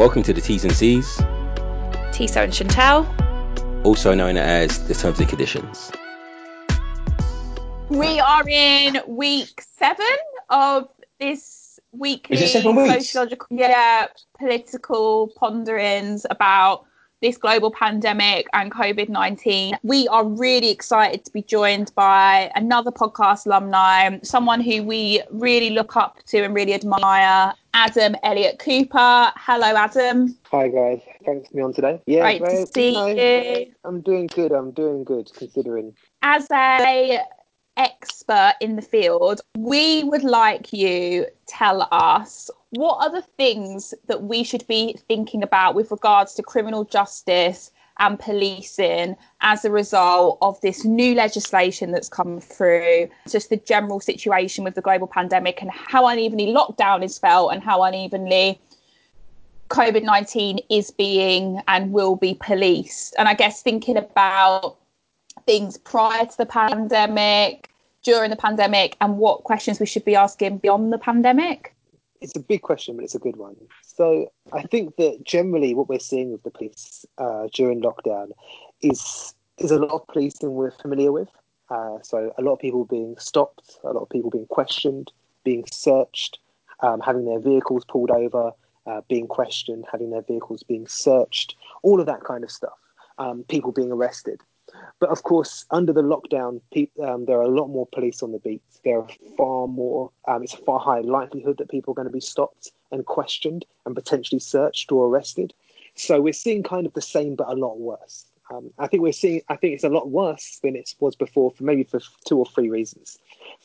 Welcome to the T's and C's, Tissot and Chantelle. also known as the terms and conditions. We are in week seven of this weekly Is it seven weeks? sociological, yeah, political ponderings about this global pandemic and COVID 19. We are really excited to be joined by another podcast alumni, someone who we really look up to and really admire, Adam Elliot-Cooper. Hello, Adam. Hi guys, thanks for me on today. Yeah, Great to see you. I'm doing good. I'm doing good considering. as a expert in the field, we would like you tell us what are the things that we should be thinking about with regards to criminal justice and policing as a result of this new legislation that's come through, just the general situation with the global pandemic and how unevenly lockdown is felt and how unevenly COVID 19 is being and will be policed. And I guess thinking about things prior to the pandemic, during the pandemic, and what questions we should be asking beyond the pandemic. It's a big question, but it's a good one. So I think that generally what we're seeing with the police uh, during lockdown is is a lot of policing we're familiar with. Uh, so a lot of people being stopped, a lot of people being questioned, being searched, um, having their vehicles pulled over, uh, being questioned, having their vehicles being searched, all of that kind of stuff. Um, people being arrested. But of course, under the lockdown, pe- um, there are a lot more police on the beat. There are far more. Um, it's a far higher likelihood that people are going to be stopped and questioned and potentially searched or arrested. So we're seeing kind of the same, but a lot worse. Um, I think we're seeing. I think it's a lot worse than it was before, for maybe for two or three reasons.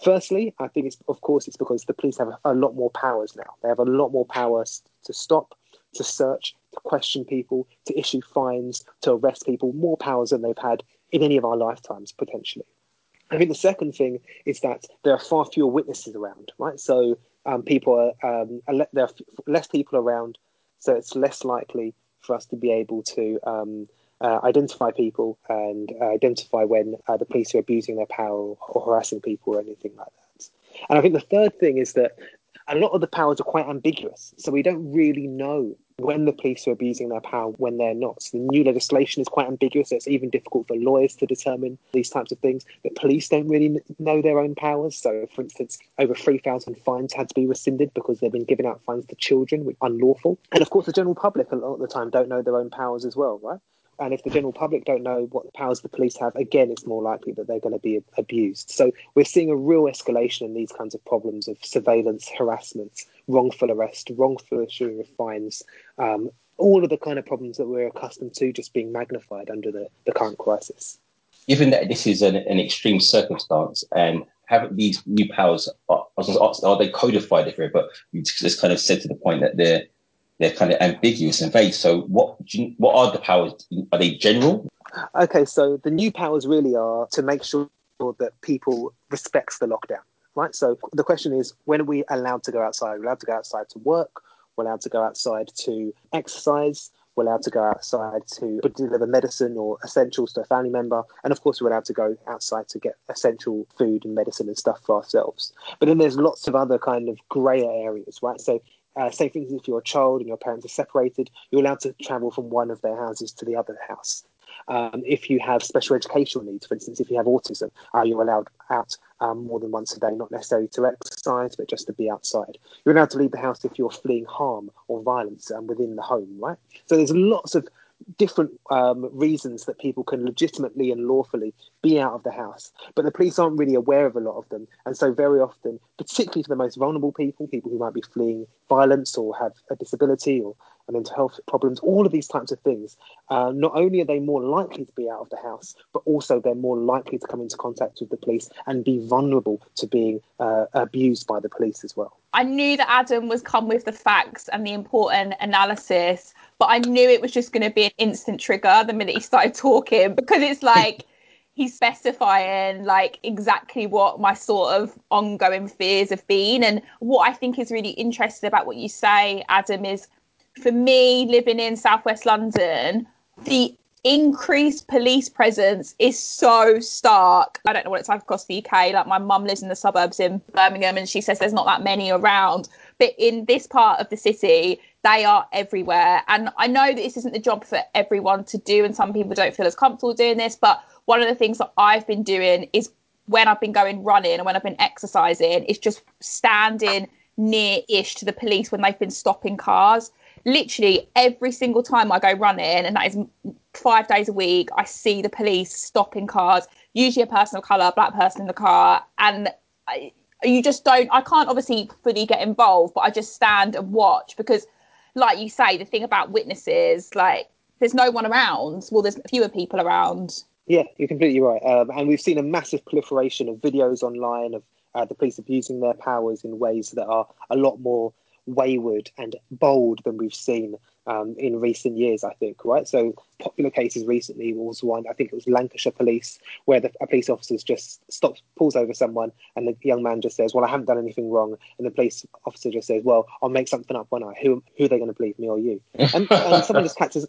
Firstly, I think it's of course it's because the police have a lot more powers now. They have a lot more powers to stop, to search, to question people, to issue fines, to arrest people. More powers than they've had in any of our lifetimes potentially. I think the second thing is that there are far fewer witnesses around, right? So um, people are um, there are less people around, so it's less likely for us to be able to um, uh, identify people and uh, identify when uh, the police are abusing their power or harassing people or anything like that. And I think the third thing is that a lot of the powers are quite ambiguous, so we don't really know when the police are abusing their power when they're not. So the new legislation is quite ambiguous. So it's even difficult for lawyers to determine these types of things. The police don't really know their own powers. So, for instance, over 3,000 fines had to be rescinded because they've been giving out fines to children, which unlawful. And of course, the general public a lot of the time don't know their own powers as well, right? And if the general public don't know what powers the police have, again, it's more likely that they're going to be abused. So we're seeing a real escalation in these kinds of problems of surveillance, harassment, wrongful arrest, wrongful issuing of fines, um, all of the kind of problems that we're accustomed to just being magnified under the, the current crisis. given that this is an, an extreme circumstance and have these new powers are, are they codified if but you just kind of said to the point that they're they're kind of ambiguous and vague so what what are the powers are they general Okay, so the new powers really are to make sure that people respects the lockdown, right? So the question is, when are we allowed to go outside? We're allowed to go outside to work. We're allowed to go outside to exercise. We're allowed to go outside to deliver medicine or essentials to a family member. And of course, we're allowed to go outside to get essential food and medicine and stuff for ourselves. But then there's lots of other kind of grayer areas, right? So uh, say, for instance, if you're a child and your parents are separated, you're allowed to travel from one of their houses to the other house. Um, if you have special educational needs, for instance, if you have autism, uh, you're allowed out um, more than once a day, not necessarily to exercise, but just to be outside. You're allowed to leave the house if you're fleeing harm or violence um, within the home, right? So there's lots of different um, reasons that people can legitimately and lawfully be out of the house. But the police aren't really aware of a lot of them. And so, very often, particularly for the most vulnerable people, people who might be fleeing violence or have a disability or mental health problems, all of these types of things, uh, not only are they more likely to be out of the house, but also they're more likely to come into contact with the police and be vulnerable to being uh, abused by the police as well. I knew that Adam was come with the facts and the important analysis, but I knew it was just going to be an instant trigger the minute he started talking because it's like he's specifying like exactly what my sort of ongoing fears have been. And what I think is really interesting about what you say, Adam, is for me living in southwest London, the increased police presence is so stark. I don't know what it's like across the UK. Like my mum lives in the suburbs in Birmingham and she says there's not that many around. but in this part of the city, they are everywhere. And I know that this isn't the job for everyone to do, and some people don't feel as comfortable doing this. But one of the things that I've been doing is when I've been going running and when I've been exercising, is just standing near ish to the police when they've been stopping cars. Literally every single time I go running, and that is five days a week, I see the police stopping cars, usually a person of colour, black person in the car, and I, you just don't. I can't obviously fully get involved, but I just stand and watch because, like you say, the thing about witnesses, like there's no one around. Well, there's fewer people around. Yeah, you're completely right. Um, and we've seen a massive proliferation of videos online of uh, the police abusing their powers in ways that are a lot more wayward and bold than we've seen um, in recent years, I think, right? So, popular cases recently was one, I think it was Lancashire Police, where the a police officer just stops, pulls over someone, and the young man just says, Well, I haven't done anything wrong. And the police officer just says, Well, I'll make something up, when I? Who, who are they going to believe, me or you? And, and someone just catches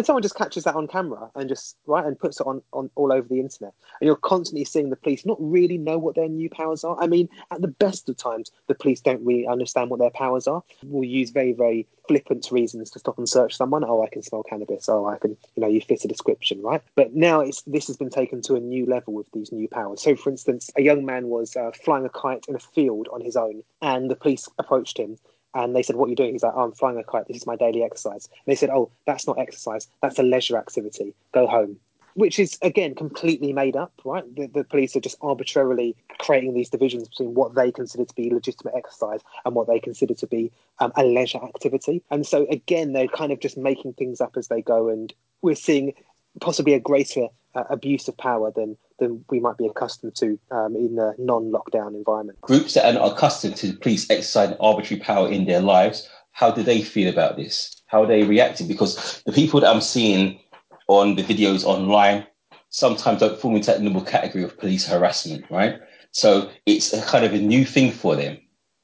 and someone just catches that on camera and just right and puts it on, on all over the internet and you're constantly seeing the police not really know what their new powers are. I mean at the best of times the police don't really understand what their powers are. Will use very very flippant reasons to stop and search someone. Oh i can smell cannabis. Oh i can you know you fit a description right? But now it's this has been taken to a new level with these new powers. So for instance a young man was uh, flying a kite in a field on his own and the police approached him and they said, What are you doing? He's like, oh, I'm flying a kite. This is my daily exercise. And they said, Oh, that's not exercise. That's a leisure activity. Go home. Which is, again, completely made up, right? The, the police are just arbitrarily creating these divisions between what they consider to be legitimate exercise and what they consider to be um, a leisure activity. And so, again, they're kind of just making things up as they go. And we're seeing possibly a greater uh, abuse of power than than we might be accustomed to um, in the non-lockdown environment. Groups that are not accustomed to police exercising arbitrary power in their lives, how do they feel about this? How are they reacting? Because the people that I'm seeing on the videos online sometimes don't fall into that normal category of police harassment, right? So it's a kind of a new thing for them.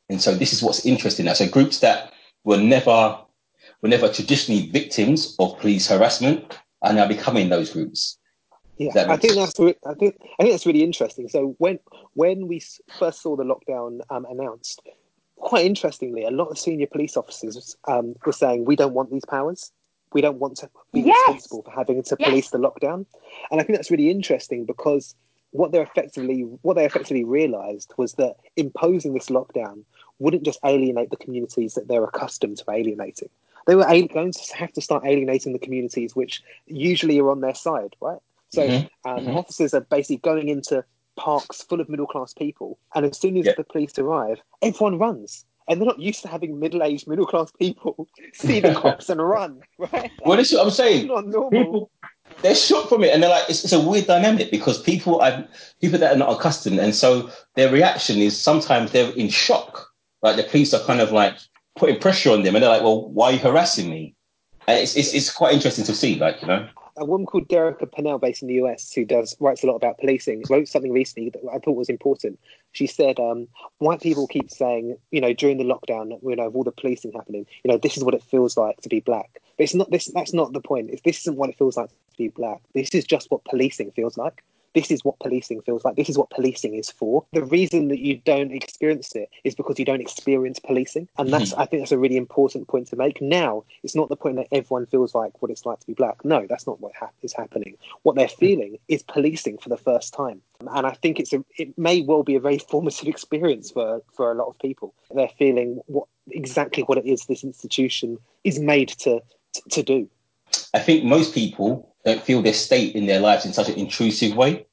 And so this is what's interesting now. So groups that were never were never traditionally victims of police harassment are now becoming those groups. Yeah, I think that's re- I think I think that's really interesting. So when when we first saw the lockdown um, announced, quite interestingly, a lot of senior police officers um, were saying we don't want these powers. We don't want to be yes. responsible for having to yes. police the lockdown, and I think that's really interesting because what they effectively what they effectively realised was that imposing this lockdown wouldn't just alienate the communities that they're accustomed to alienating. They were going to have to start alienating the communities which usually are on their side, right? So mm-hmm. Um, mm-hmm. officers are basically going into parks full of middle class people, and as soon as the police arrive, everyone runs. And they're not used to having middle-aged, middle-class people see the cops and run, right? Well, this is what I'm saying. Not normal. People, they're shocked from it, and they're like, it's, it's, a weird dynamic because people are people that are not accustomed, and so their reaction is sometimes they're in shock. Like the police are kind of like putting pressure on them, and they're like, "Well, why are you harassing me?" And it's it's, it's quite interesting to see, like you know a woman called Derecka Purnell, based in the US, who does writes a lot about policing, wrote something recently that I thought was important. She said, um, "White people keep saying, you know, during the lockdown, you know, of all the policing happening, you know, this is what it feels like to be black. But it's not this. That's not the point. If this isn't what it feels like to be black, this is just what policing feels like." This is what policing feels like. This is what policing is for. The reason that you don't experience it is because you don't experience policing. And that's, mm-hmm. I think that's a really important point to make. Now, it's not the point that everyone feels like what it's like to be black. No, that's not what ha- is happening. What they're feeling is policing for the first time. And I think it's a, it may well be a very formative experience for, for a lot of people. They're feeling what exactly what it is this institution is made to, to, to do. I think most people don't feel their state in their lives in such an intrusive way.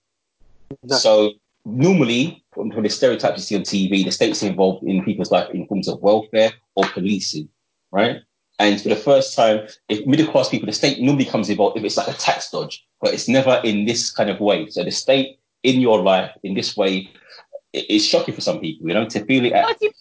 No. So normally, from the stereotypes you see on TV, the state's involved in people's life in forms of welfare or policing, right? And for the first time, if middle class people, the state normally comes involved if it's like a tax dodge, but it's never in this kind of way. So the state in your life in this way is shocking for some people, you know, to feel it. At- what, do you,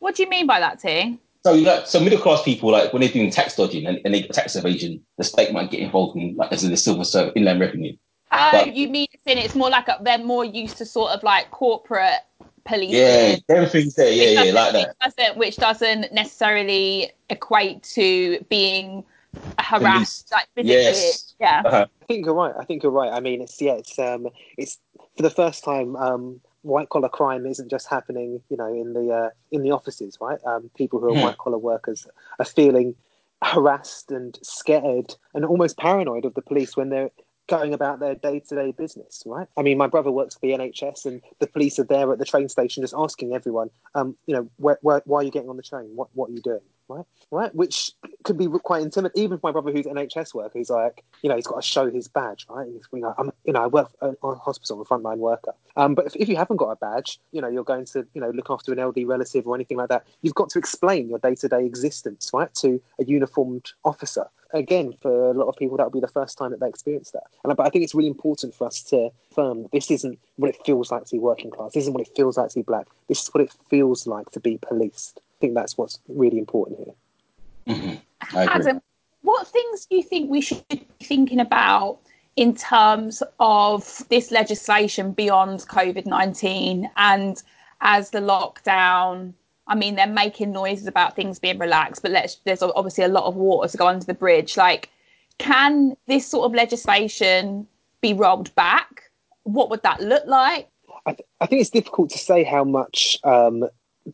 what do you mean by that, T? So, like, so middle class people, like when they're doing tax dodging and, and they tax evasion, the state might get involved in, like, as in the civil service, inland revenue. Oh, but, you mean it's in it's more like a, they're more used to sort of like corporate policing. Yeah, everything's there. Yeah, yeah, like that. Which doesn't, which doesn't necessarily equate to being harassed, Police. like physically. Yes. Yeah. Uh-huh. I think you're right. I think you're right. I mean, it's yeah, it's um, it's for the first time, um, white collar crime isn't just happening, you know, in the uh, in the offices, right? Um, people who are Hmm. white collar workers are feeling harassed and scared and almost paranoid of the police when they're going about their day to day business, right? I mean, my brother works for the NHS, and the police are there at the train station just asking everyone, um, you know, where, where, why are you getting on the train? What what are you doing? Right, right, which could be quite intimate. Even for my brother, who's an NHS worker, he's like, you know, he's got to show his badge, right? He's you know, I'm, you know, I work on a hospital, I'm a frontline worker. Um, but if, if you haven't got a badge, you know, you're going to, you know, look after an elderly relative or anything like that. You've got to explain your day to day existence, right, to a uniformed officer again, for a lot of people, that will be the first time that they experience that. And but I think it's really important for us to affirm this isn't what it feels like to be working class. This isn't what it feels like to be black. This is what it feels like to be policed. I think that's what's really important here. Mhm. I agree. Adam, what things do you think we should be thinking about in terms of this legislation beyond COVID 19 and as the lockdown? I mean, they're making noises about things being relaxed, but let's, there's obviously a lot of water to go under the bridge. Like, can this sort of legislation be rolled back? What would that look like? I, th- I think it's difficult to say how much, um,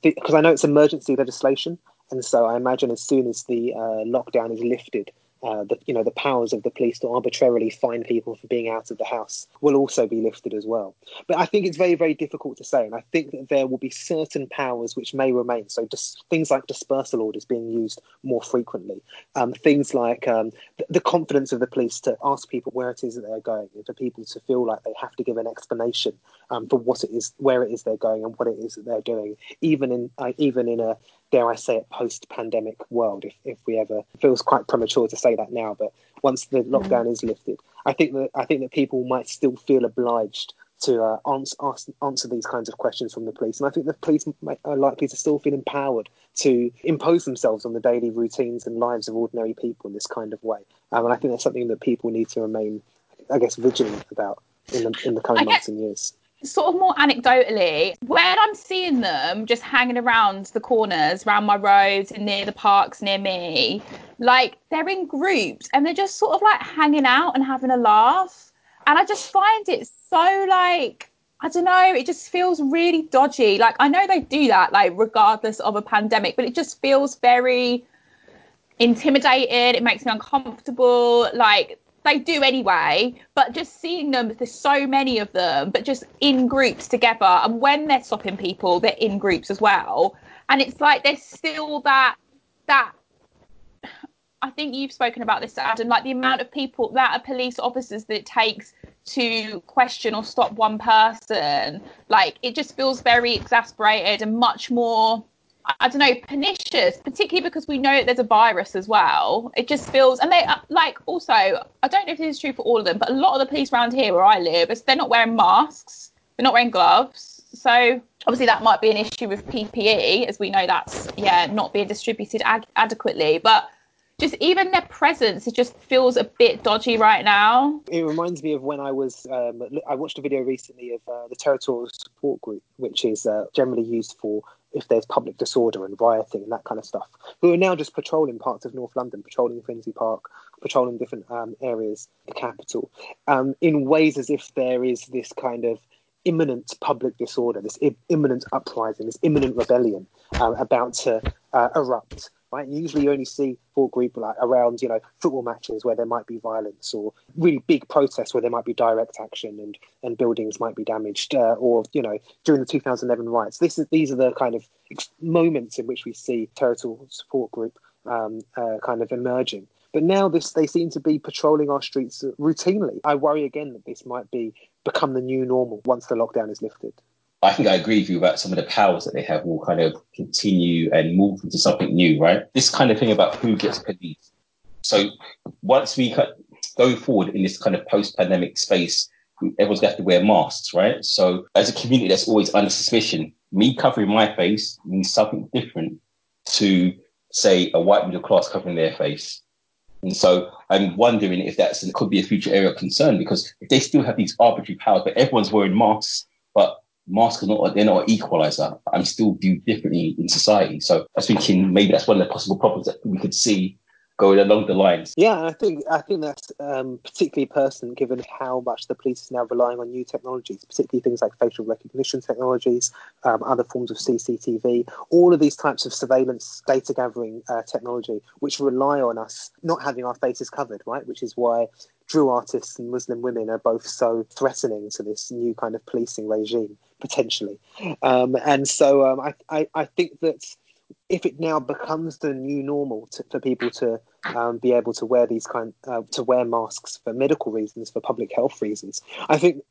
because I know it's emergency legislation, and so I imagine as soon as the uh, lockdown is lifted, uh, the you know the powers of the police to arbitrarily fine people for being out of the house will also be lifted as well. But I think it's very very difficult to say, and I think that there will be certain powers which may remain. So just things like dispersal orders being used more frequently, um, things like um, the, the confidence of the police to ask people where it is that they're going, and for people to feel like they have to give an explanation um, for what it is, where it is they're going, and what it is that they're doing, even in uh, even in a dare I say it, post-pandemic world. If, if we ever feels quite premature to say that now, but once the lockdown is lifted, I think that I think that people might still feel obliged to uh, answer, ask, answer these kinds of questions from the police, and I think the police might, are likely to still feel empowered to impose themselves on the daily routines and lives of ordinary people in this kind of way. Um, and I think that's something that people need to remain, I guess, vigilant about in the in the coming guess- months and years. Sort of more anecdotally, when I'm seeing them just hanging around the corners, around my roads and near the parks near me, like they're in groups and they're just sort of like hanging out and having a laugh. And I just find it so like, I don't know, it just feels really dodgy. Like I know they do that, like regardless of a pandemic, but it just feels very intimidated. It makes me uncomfortable. Like they do anyway, but just seeing them, there's so many of them, but just in groups together. And when they're stopping people, they're in groups as well. And it's like there's still that that I think you've spoken about this, Adam, like the amount of people that are police officers that it takes to question or stop one person. Like it just feels very exasperated and much more I- don't know, pernicious, particularly because we know there's a virus as well. It just feels, and they uh, like also, I don't know if this is true for all of them, but a lot of the police around here where I live, they're not wearing masks, they're not wearing gloves. So obviously that might be an issue with PPE, as we know that's yeah not being distributed adequately. But just even their presence, it just feels a bit dodgy right now. It reminds me of when I was. Um, I watched a video recently of uh, the Territorial Support Group, which is uh, generally used for if there's public disorder and rioting and that kind of stuff. Who are now just patrolling parts of North London, patrolling Finsbury Park, patrolling different um, areas, the capital, um, in ways as if there is this kind of imminent public disorder, this I- imminent uprising, this imminent rebellion um, about to uh, erupt. Right, usually you only see for group like around you know football matches where there might be violence or really big protests where there might be direct action and and buildings might be damaged uh, or you know during the 2011 riots. This is these are the kind of moments in which we see territorial support group um, uh, kind of emerging. But now this they seem to be patrolling our streets routinely. I worry again that this might be become the new normal once the lockdown is lifted. I think I agree with you about some of the powers that they have will kind of continue and move into something new, right? This kind of thing about who gets policed. So once we go forward in this kind of post-pandemic space, everyone's going to have to wear masks, right? So as a community that's always under suspicion, me covering my face means something different to, say, a white middle class covering their face. And so I'm wondering if that's could be a future area of concern because if they still have these arbitrary powers, but everyone's wearing masks, but masks are not they're not an equalizer. I'm still viewed differently in society. So I was thinking maybe that's one of the possible problems that we could see going along the lines. Yeah, I think I think that's um, particularly pertinent given how much the police is now relying on new technologies, particularly things like facial recognition technologies, um, other forms of CCTV, all of these types of surveillance data gathering uh, technology, which rely on us not having our faces covered, right? Which is why Drill artists and Muslim women are both so threatening to this new kind of policing regime potentially, um, and so um, I, I I think that if it now becomes the new normal to, for people to um, be able to wear these kind uh, to wear masks for medical reasons, for public health reasons, I think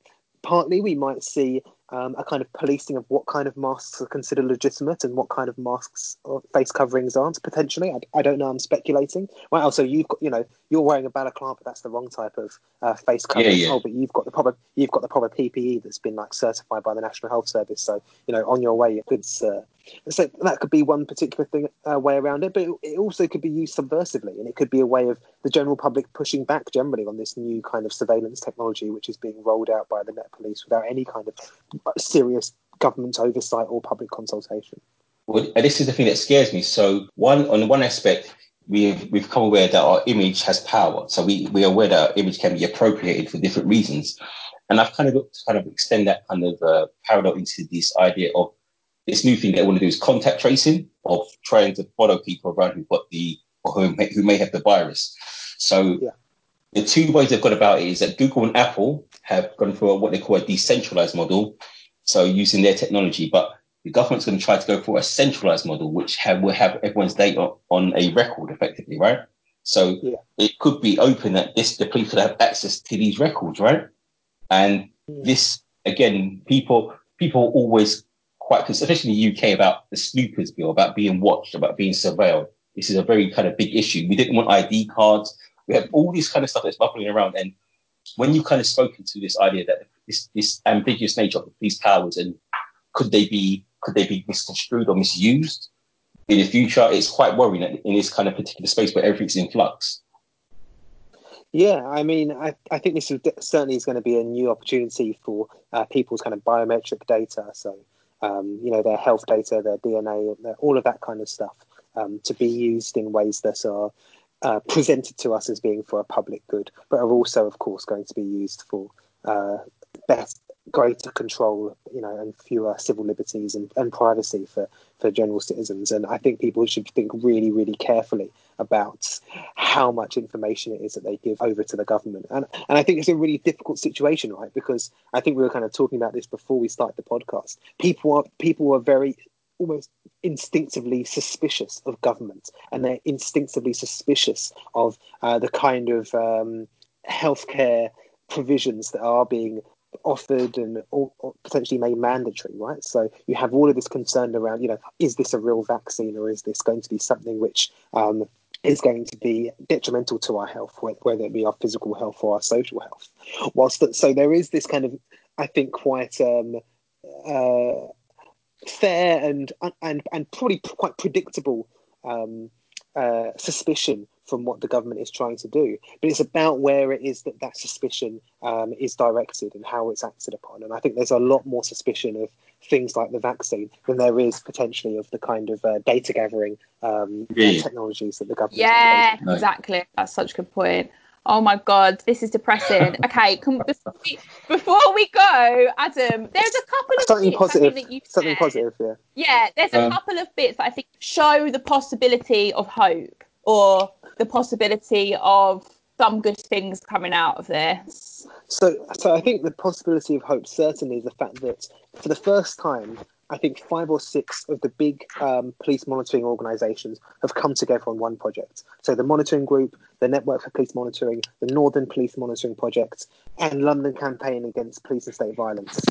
partly we might see um, a kind of policing of what kind of masks are considered legitimate and what kind of masks or face coverings aren't potentially. I, I don't know. I'm speculating. Well, also you've got you know you're wearing a balaclava. But that's the wrong type of uh, face covering. Yeah, yeah. Oh, but you've got the proper you've got the proper PPE that's been like certified by the National Health Service. So you know on your way, good, sir. So that could be one particular thing uh, way around it, but it, also could be used subversively, and it could be a way of the general public pushing back generally on this new kind of surveillance technology, which is being rolled out by the Met Police without any kind of serious government oversight or public consultation. Well, this is the thing that scares me. So, one on one aspect, we've we've come aware that our image has power. So we we are aware that our image can be appropriated for different reasons. And I've kind of got to kind of extend that kind of uh, parallel into this idea of this new thing they want to do is contact tracing of trying to follow people around who've got the or who may, who may have the virus. So Yeah. the two ways they've got about it is that Google and Apple have gone for what they call a decentralized model, so using their technology, but the government's going to try to go for a centralized model, which have, will have everyone's data on a record effectively, right? So Yeah. it could be open that this the police could have access to these records, right? And Hmm. this again, people people always quite, especially in the UK, about the snoopers bill, about being watched, about being surveilled. This is a very kind of big issue. We didn't want ID cards. We have all this kind of stuff that's bubbling around. And when you kind of spoken to this idea that this this ambiguous nature of the police powers and could they be could they be misconstrued or misused in the future, it's quite worrying in this kind of particular space where everything's in flux. Yeah, I mean, I, I think this is, certainly is going to be a new opportunity for uh, people's kind of biometric data. So, um, you know, their health data, their DNA, their, all of that kind of stuff um, to be used in ways that are uh, presented to us as being for a public good, but are also, of course, going to be used for uh, best, greater control, you know, and fewer civil liberties and, and privacy for, for general citizens. And I think people should think really, really carefully about how much information it is that they give over to the government. And and I think it's a really difficult situation, right? Because I think we were kind of talking about this before we started the podcast. People are people are very almost instinctively suspicious of government, and they're instinctively suspicious of uh, the kind of um, healthcare provisions that are being offered and or potentially made mandatory, right? So you have all of this concern around, you know, is this a real vaccine or is this going to be something which um, is going to be detrimental to our health, whether it be our physical health or our social health? Whilst so there is this kind of, I think, quite um, uh, fair and and and probably quite predictable um, uh, suspicion from what the government is trying to do. But it's about where it is that that suspicion um, is directed and how it's acted upon. And I think there's a lot more suspicion of things like the vaccine than there is potentially of the kind of uh, data gathering um, Really? technologies that the government. Yeah, No. exactly. That's such a good point. Oh my god, this is depressing. Okay, can, before, we, before we go, Adam, there's a couple of Something bits, positive. that you've Something said. positive, yeah. Yeah, there's a Um, couple of bits that I think show the possibility of hope or the possibility of some good things coming out of this. So, so I think the possibility of hope certainly is the fact that for the first time, I think five or six of the big um, police monitoring organisations have come together on one project. So the monitoring group, the Network for Police Monitoring, the Northern Police Monitoring Project, and London Campaign Against Police and State Violence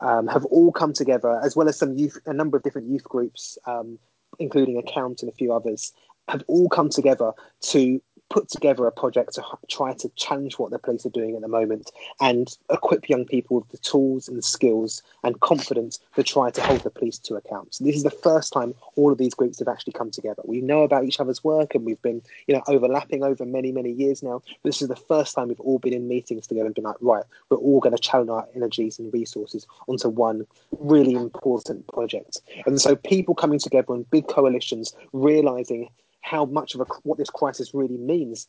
um, have all come together, as well as some youth, a number of different youth groups, um, including Account and a few others, have all come together to put together a project to try to challenge what the police are doing at the moment and equip young people with the tools and skills and confidence to try to hold the police to account. So this is the first time all of these groups have actually come together. We know about each other's work and we've been, you know, overlapping over many, many years now. But this is the first time we've all been in meetings together and been like, right, we're all going to channel our energies and resources onto one really important project. And so people coming together in big coalitions, realizing how much of a what this crisis really means,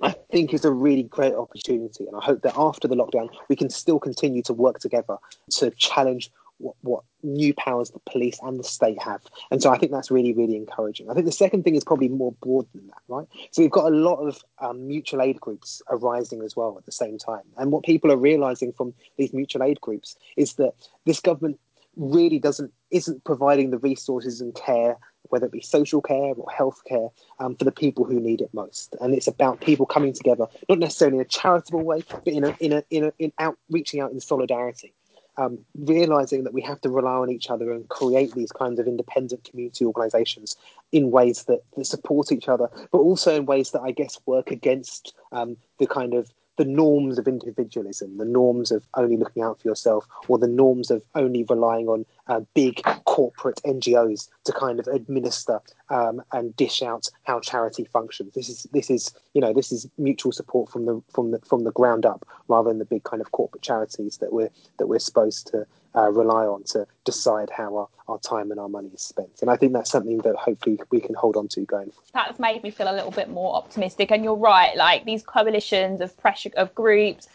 I think is a really great opportunity. And I hope that after the lockdown, we can still continue to work together to challenge what, what new powers the police and the state have. And so I think that's really, really encouraging. I think the second thing is probably more broad than that, right? So we've got a lot of um, mutual aid groups arising as well at the same time. And what people are realizing from these mutual aid groups is that this government really doesn't isn't providing the resources and care whether it be social care or health care um, for the people who need it most. And it's about people coming together not necessarily in a charitable way but in a in a in, a, in out reaching out in solidarity. Um, realizing that we have to rely on each other and create these kinds of independent community organizations in ways that, that support each other, but also in ways that I guess work against um, the kind of the norms of individualism, the norms of only looking out for yourself, or the norms of only relying on uh, big corporate NGOs to kind of administer um, and dish out how charity functions. This is this is you know this is mutual support from the from the from the ground up, rather than the big kind of corporate charities that we're that we're supposed to uh, rely on to decide how our, our time and our money is spent. And I think that's something that hopefully we can hold on to going forward. That's made me feel a little bit more optimistic. And you're right, like these coalitions of pressure of groups,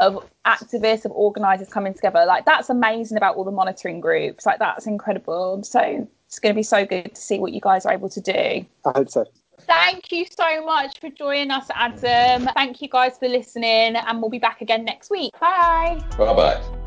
of activists, of organisers coming together, like that's amazing about all the monitoring groups. Like that's incredible. So it's going to be so good to see what you guys are able to do. I hope so. Thank you so much for joining us, Adam. Thank you guys for listening, and we'll be back again next week. Bye. Bye bye.